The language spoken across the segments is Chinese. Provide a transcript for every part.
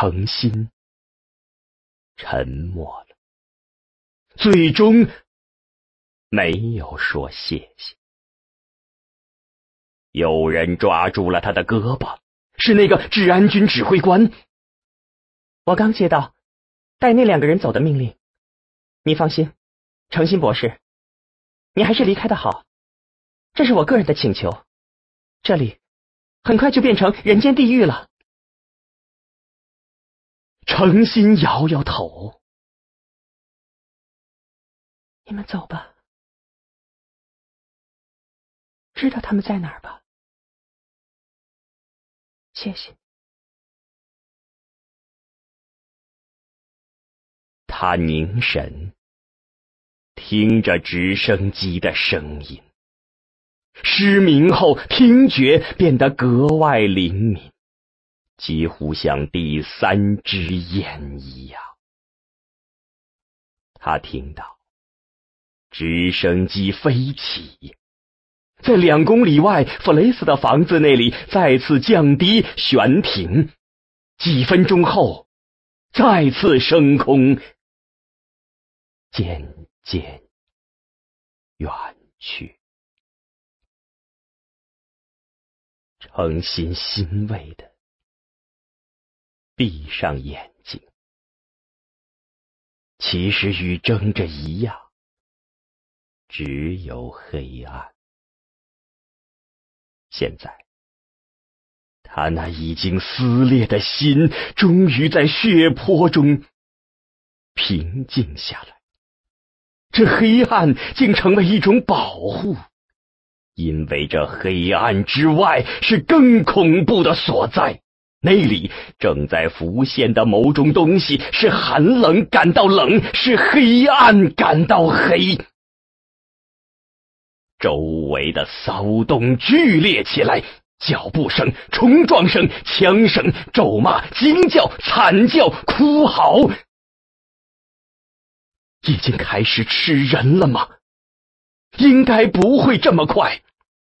诚心沉默了，最终没有说谢谢。有人抓住了他的胳膊，是那个治安军指挥官。我刚接到带那两个人走的命令，你放心，诚心博士，你还是离开的好。这是我个人的请求，这里很快就变成人间地狱了。诚心摇摇头，你们走吧，知道他们在哪儿吧？谢谢。他凝神，听着直升机的声音。失明后，听觉变得格外灵敏，几乎像第三只眼一样。他听到直升机飞起，在两公里外弗雷斯的房子那里再次降低悬停，几分钟后再次升空，渐渐远去。诚心欣慰的闭上眼睛，其实与睁着一样，只有黑暗。现在，他那已经撕裂的心，终于在血泊中平静下来。这黑暗竟成了一种保护。因为这黑暗之外是更恐怖的所在，那里正在浮现的某种东西，是寒冷感到冷，是黑暗感到黑。周围的骚动剧烈起来，脚步声、冲撞声、枪声、咒骂、惊叫、惨叫、哭嚎，已经开始吃人了吗？应该不会这么快。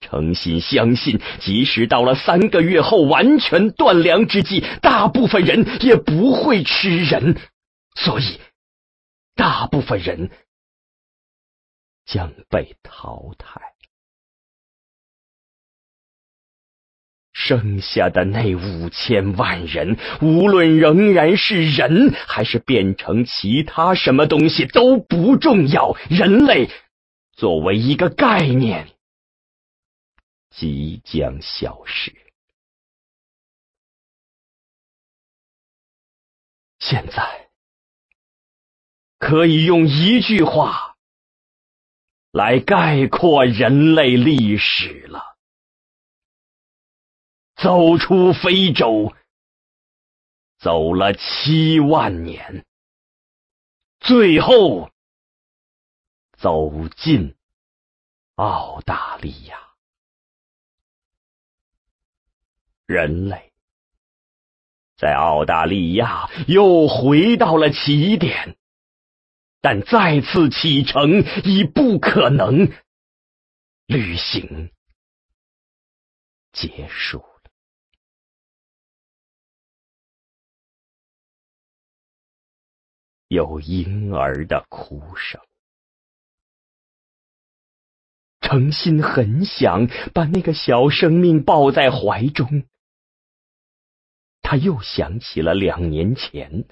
诚心相信，即使到了三个月后完全断粮之际，大部分人也不会吃人，所以大部分人将被淘汰。剩下的那五千万人，无论仍然是人，还是变成其他什么东西，都不重要。人类作为一个概念。即将消失。现在可以用一句话来概括人类历史了：走出非洲，走了七万年，最后走进澳大利亚。人类在澳大利亚又回到了起点，但再次启程已不可能。旅行结束了，有婴儿的哭声。诚心很想把那个小生命抱在怀中。他又想起了两年前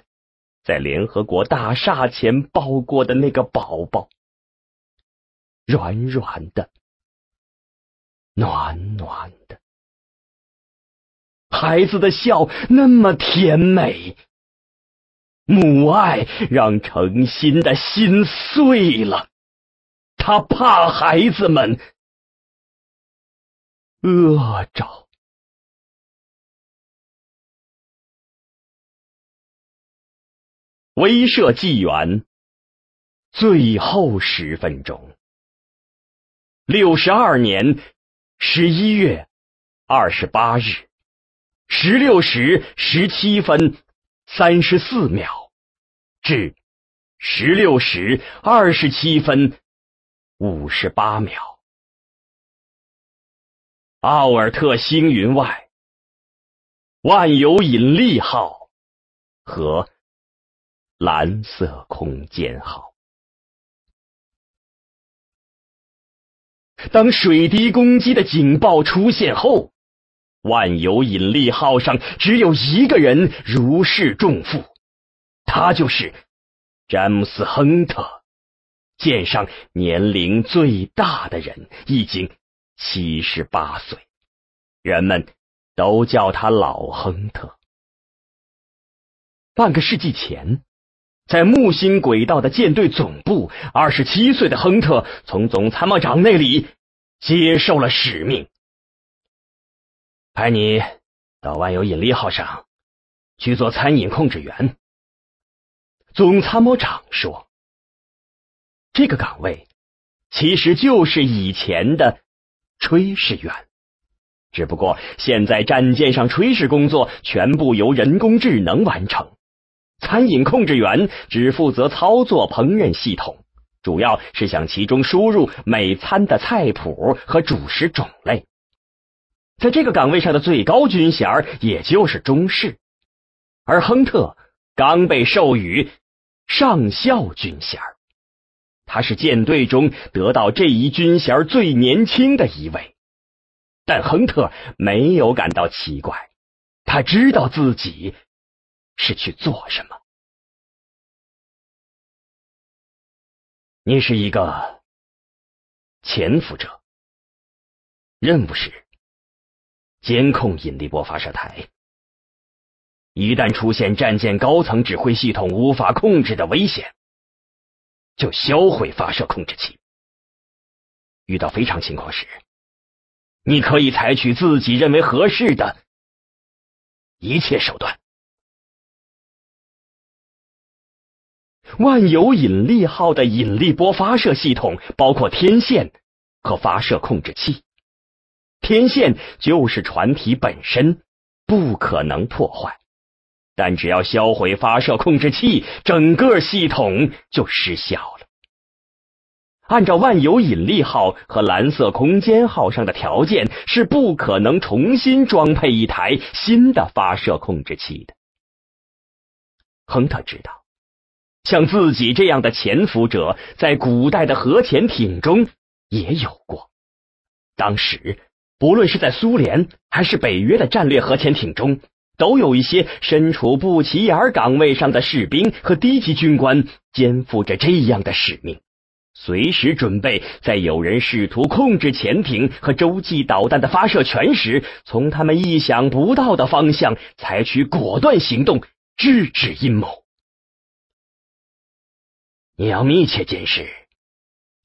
在联合国大厦前抱过的那个宝宝，软软的，暖暖的，孩子的笑那么甜美，母爱让诚心的心碎了，他怕孩子们饿着。威慑纪元最后十分钟，六十二年十一月二十八日十六时十七分三十四秒至十六时二十七分五十八秒，奥尔特星云外，万有引力号。和蓝色空间号。当水滴攻击的警报出现后，万有引力号上只有一个人如释重负，他就是詹姆斯·亨特，舰上年龄最大的人，已经七十八岁，人们都叫他老亨特。半个世纪前，在木星轨道的舰队总部，二十七岁的亨特从总参谋长那里接受了使命，派你到万有引力号上去做餐饮控制员。总参谋长说：“这个岗位其实就是以前的炊事员，只不过现在战舰上炊事工作全部由人工智能完成。”餐饮控制员只负责操作烹饪系统，主要是向其中输入每餐的菜谱和主食种类。在这个岗位上的最高军衔也就是中士，而亨特刚被授予上校军衔，他是舰队中得到这一军衔最年轻的一位。但亨特没有感到奇怪，他知道自己。是去做什么？你是一个潜伏者，任务是监控引力波发射台。一旦出现战舰高层指挥系统无法控制的危险，就销毁发射控制器。遇到非常情况时，你可以采取自己认为合适的一切手段。万有引力号的引力波发射系统包括天线和发射控制器。天线就是船体本身，不可能破坏。但只要销毁发射控制器，整个系统就失效了。按照万有引力号和蓝色空间号上的条件，是不可能重新装配一台新的发射控制器的。亨特知道。像自己这样的潜伏者，在古代的核潜艇中也有过。当时，不论是在苏联还是北约的战略核潜艇中，都有一些身处不起眼岗位上的士兵和低级军官，肩负着这样的使命，随时准备在有人试图控制潜艇和洲际导弹的发射权时，从他们意想不到的方向采取果断行动，制止阴谋。你要密切监视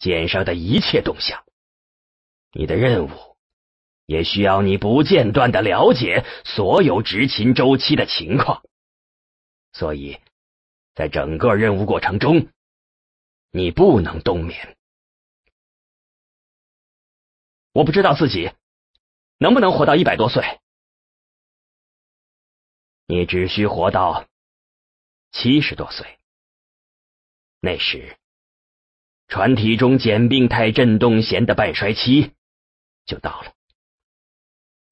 舰上的一切动向。你的任务也需要你不间断的了解所有执勤周期的情况。所以，在整个任务过程中，你不能冬眠。我不知道自己能不能活到一百多岁。你只需活到七十多岁。那时，船体中简并态振动弦的半衰期就到了，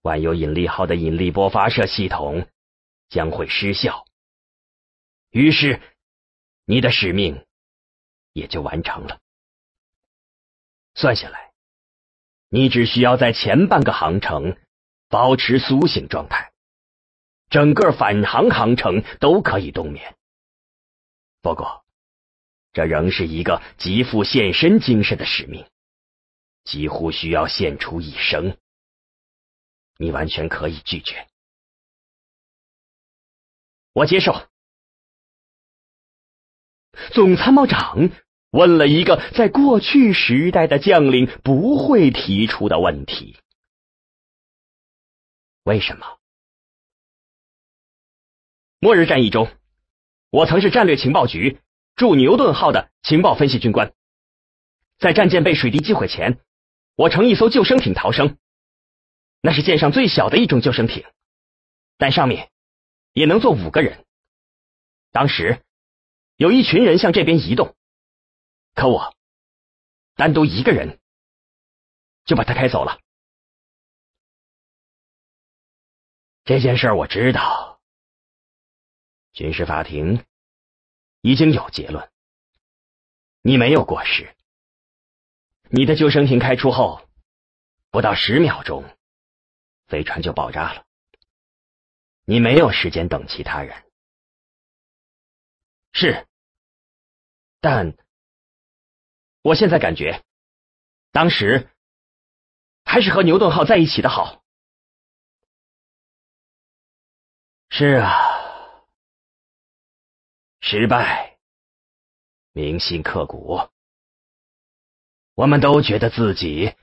万有引力号的引力波发射系统将会失效，于是你的使命也就完成了。算下来，你只需要在前半个航程保持苏醒状态，整个返航航程都可以冬眠。不过，这仍是一个极富献身精神的使命，几乎需要献出一生。你完全可以拒绝，我接受。总参谋长问了一个在过去时代的将领不会提出的问题：为什么？末日战役中，我曾是战略情报局。驻牛顿号的情报分析军官，在战舰被水滴击毁前，我乘一艘救生艇逃生。那是舰上最小的一种救生艇，但上面也能坐五个人。当时有一群人向这边移动，可我单独一个人就把他开走了。这件事我知道，军事法庭已经有结论，你没有过失。你的救生艇开出后，不到十秒钟，飞船就爆炸了。你没有时间等其他人。是，但我现在感觉，当时还是和牛顿号在一起的好。是啊，失败铭心刻骨。我们都觉得自己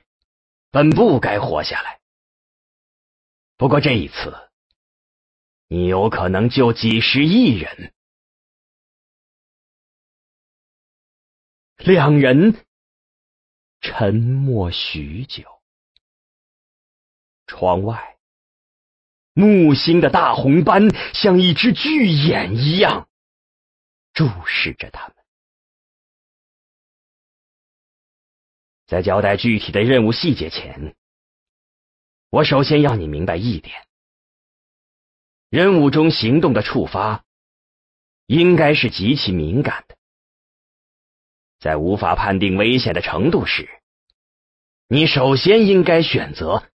本不该活下来。不过这一次，你有可能救几十亿人。两人沉默许久。窗外，木星的大红斑像一只巨眼一样注视着他们。在交代具体的任务细节前，我首先要你明白一点：任务中行动的触发应该是极其敏感的。在无法判定危险的程度时，你首先应该选择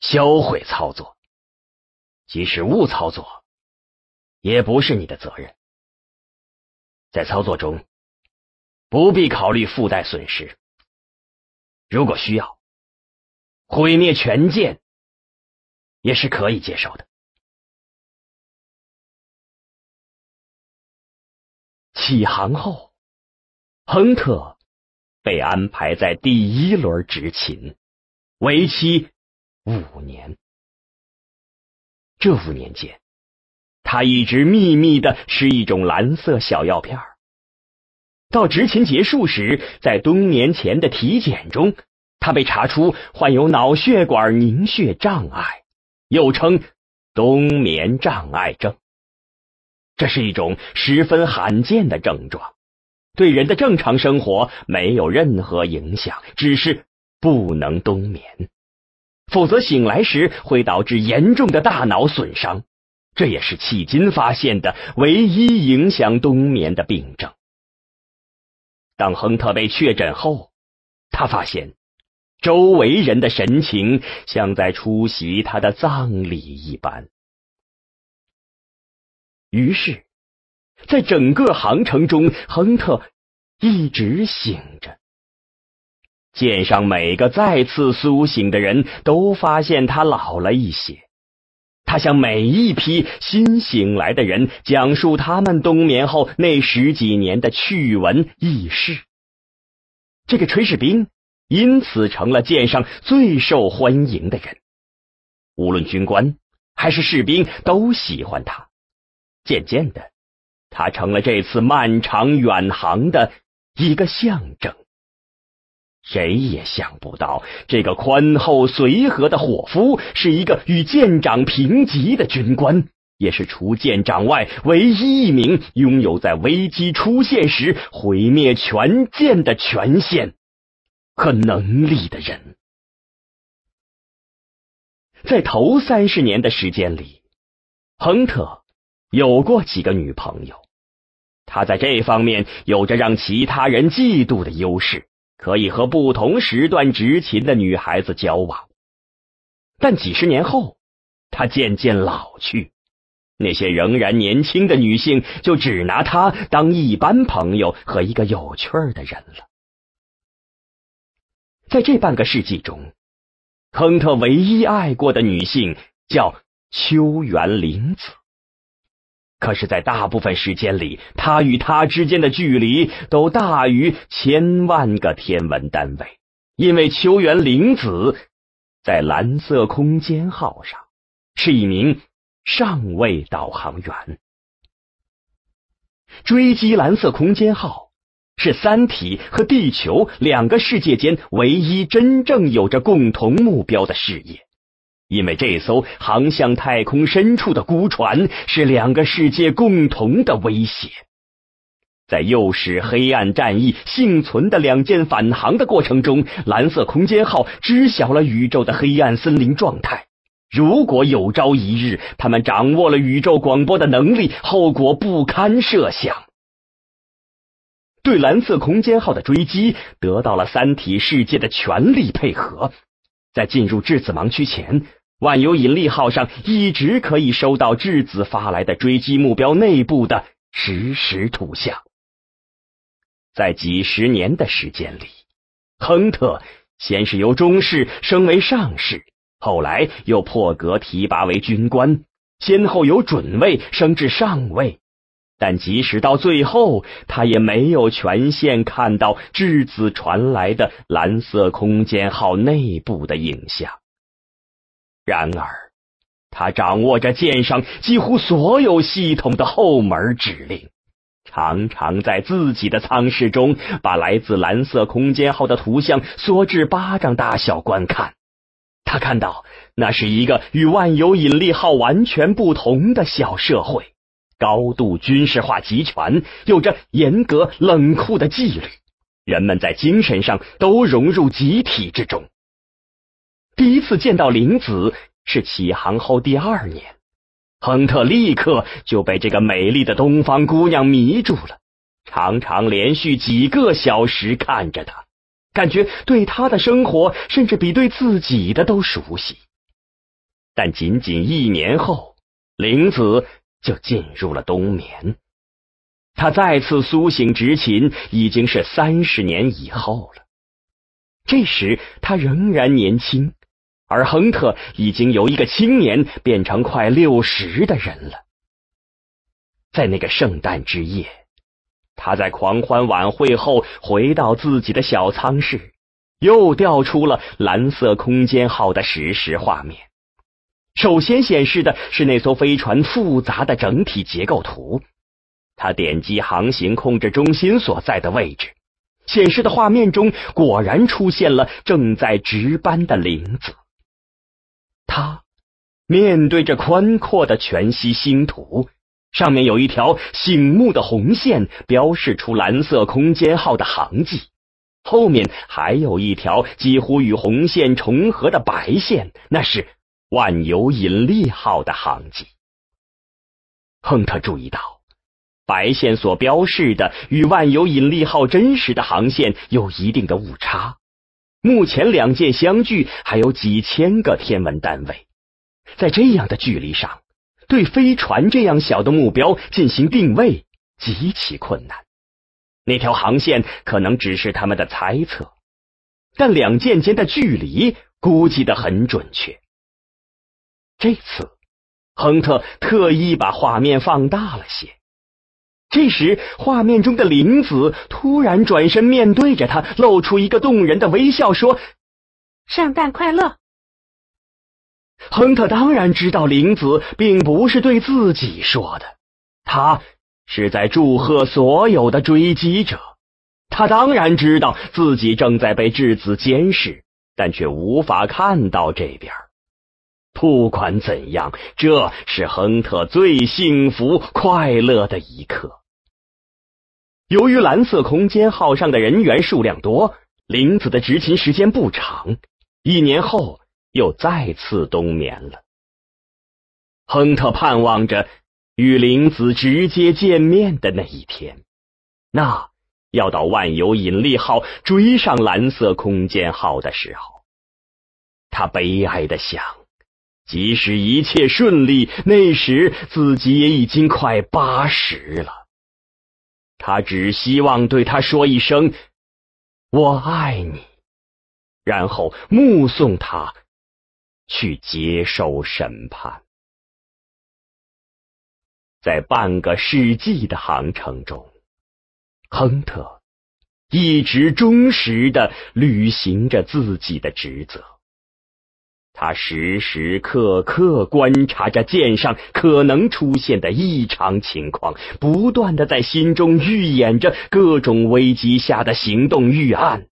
销毁操作，即使误操作，也不是你的责任。在操作中，不必考虑附带损失。如果需要，毁灭全舰也是可以接受的。起航后，亨特被安排在第一轮执勤，为期五年。这五年间，他一直秘密的吃一种蓝色小药片儿。到执勤结束时，在冬眠前的体检中，他被查出患有脑血管凝血障碍，又称冬眠障碍症。这是一种十分罕见的症状，对人的正常生活没有任何影响，只是不能冬眠，否则醒来时会导致严重的大脑损伤。这也是迄今发现的唯一影响冬眠的病症。当亨特被确诊后，他发现周围人的神情像在出席他的葬礼一般。于是，在整个航程中，亨特一直醒着。舰上每个再次苏醒的人都发现他老了一些。他向每一批新醒来的人讲述他们冬眠后那十几年的趣闻轶事。这个炊事兵因此成了舰上最受欢迎的人，无论军官还是士兵都喜欢他。渐渐的，他成了这次漫长远航的一个象征。谁也想不到，这个宽厚随和的伙夫是一个与舰长平级的军官，也是除舰长外唯一一名拥有在危机出现时毁灭全舰的权限和能力的人。在头三十年的时间里，亨特有过几个女朋友，他在这方面有着让其他人嫉妒的优势。可以和不同时段执勤的女孩子交往，但几十年后，他渐渐老去，那些仍然年轻的女性就只拿他当一般朋友和一个有趣儿的人了。在这半个世纪中，亨特唯一爱过的女性叫秋原玲子。可是，在大部分时间里，他与他之间的距离都大于千万个天文单位，因为秋原玲子在蓝色空间号上是一名上尉导航员。追击蓝色空间号是三体和地球两个世界间唯一真正有着共同目标的事业。因为这艘航向太空深处的孤船是两个世界共同的威胁，在诱使黑暗战役幸存的两舰返航的过程中，蓝色空间号知晓了宇宙的黑暗森林状态，如果有朝一日他们掌握了宇宙广播的能力，后果不堪设想。对蓝色空间号的追击得到了三体世界的全力配合。在进入质子盲区前，万有引力号上一直可以收到质子发来的追击目标内部的实时图像。在几十年的时间里，亨特先是由中士升为上士。后来又破格提拔为军官，先后由准尉升至上尉，但即使到最后，他也没有权限看到质子传来的蓝色空间号内部的影像。然而，他掌握着舰上几乎所有系统的后门指令，常常在自己的舱室中把来自蓝色空间号的图像缩至巴掌大小观看。他看到，那是一个与万有引力号完全不同的小社会，高度军事化集权，有着严格冷酷的纪律，人们在精神上都融入集体之中。第一次见到玲子是启航后第二年，亨特立刻就被这个美丽的东方姑娘迷住了，常常连续几个小时看着她。感觉对他的生活，甚至比对自己的都熟悉。但仅仅一年后，玲子就进入了冬眠。他再次苏醒执勤，已经是三十年以后了。这时他仍然年轻，而亨特已经由一个青年变成快六十的人了。在那个圣诞之夜。他在狂欢晚会后回到自己的小舱室，又调出了蓝色空间号的实时画面。首先显示的是那艘飞船复杂的整体结构图。他点击航行控制中心所在的位置，显示的画面中果然出现了正在值班的玲子。他面对着宽阔的全息星图。上面有一条醒目的红线，标示出蓝色空间号的航迹。后面还有一条几乎与红线重合的白线，那是万有引力号的航迹。亨特注意到，白线所标示的与万有引力号真实的航线有一定的误差。目前两舰相距还有几千个天文单位，在这样的距离上。对飞船这样小的目标进行定位极其困难，那条航线可能只是他们的猜测，但两舰间的距离估计的很准确。这次，亨特特意把画面放大了些。这时，画面中的玲子突然转身面对着他，露出一个动人的微笑，说：“圣诞快乐。”亨特当然知道，玲子并不是对自己说的，他是在祝贺所有的追击者。他当然知道自己正在被质子监视，但却无法看到这边。不管怎样，这是亨特最幸福快乐的一刻。由于蓝色空间号上的人员数量多，玲子的执勤时间不长。一年后。又再次冬眠了。亨特盼望着与玲子直接见面的那一天，那要到万有引力号追上蓝色空间号的时候。他悲哀的想，即使一切顺利，那时自己也已经快八十了。他只希望对他说一声“我爱你”，然后目送他。去接受审判，在半个世纪的航程中，亨特一直忠实的履行着自己的职责。他时时刻刻观察着舰上可能出现的异常情况，不断的在心中预演着各种危机下的行动预案。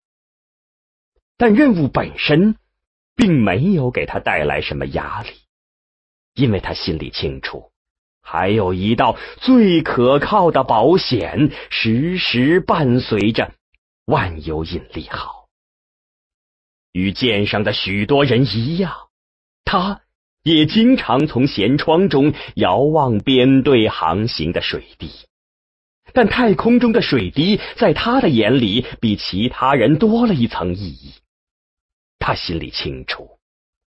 但任务本身。并没有给他带来什么压力，因为他心里清楚，还有一道最可靠的保险时时伴随着万有引力号。与舰上的许多人一样，他也经常从舷窗中遥望编队航行的水滴。但太空中的水滴在他的眼里比其他人多了一层意义。他心里清楚，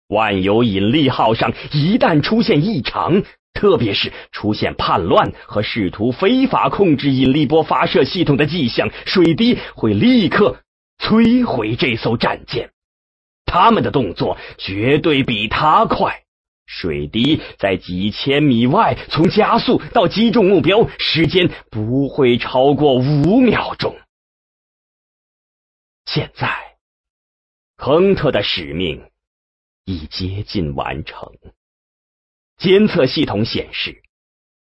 万有引力号上一旦出现异常，特别是出现叛乱和试图非法控制引力波发射系统的迹象，水滴会立刻摧毁这艘战舰。他们的动作绝对比他快。水滴在几千米外，从加速到击中目标，时间不会超过五秒钟。现在，亨特的使命已接近完成。监测系统显示，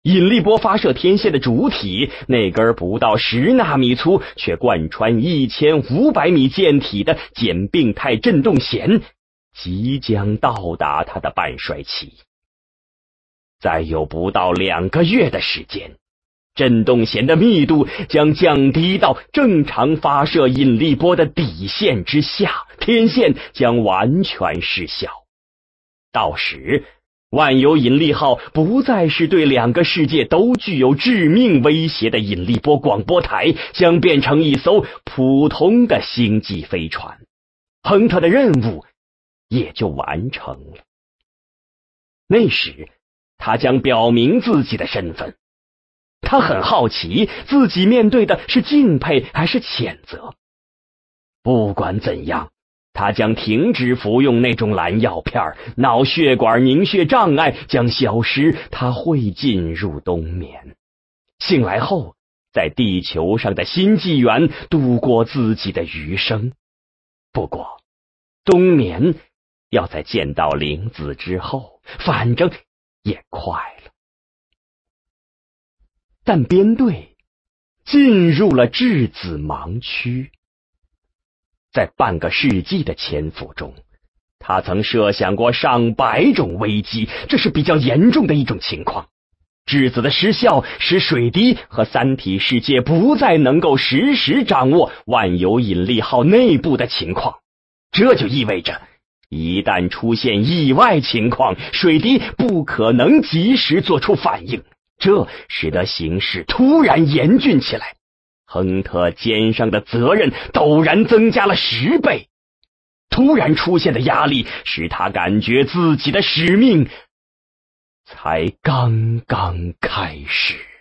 引力波发射天线的主体那根不到十纳米粗，却贯穿一千五百米舰体的简并态振动弦。即将到达它的半衰期，再有不到两个月的时间，振动弦的密度将降低到正常发射引力波的底线之下，天线将完全失效。到时，万有引力号不再是对两个世界都具有致命威胁的引力波广播台，将变成一艘普通的星际飞船。亨特的任务。也就完成了。那时，他将表明自己的身份。他很好奇，自己面对的是敬佩还是谴责。不管怎样，他将停止服用那种蓝药片，脑血管凝血障碍将消失，他会进入冬眠。醒来后，在地球上的新纪元度过自己的余生。不过，冬眠。要在见到玲子之后，反正也快了。但编队进入了质子盲区，在半个世纪的潜伏中，他曾设想过上百种危机，这是比较严重的一种情况。质子的失效使水滴和三体世界不再能够实时掌握万有引力号内部的情况，这就意味着。一旦出现意外情况，水滴不可能及时做出反应，这使得形势突然严峻起来。亨特肩上的责任陡然增加了十倍，突然出现的压力使他感觉自己的使命才刚刚开始。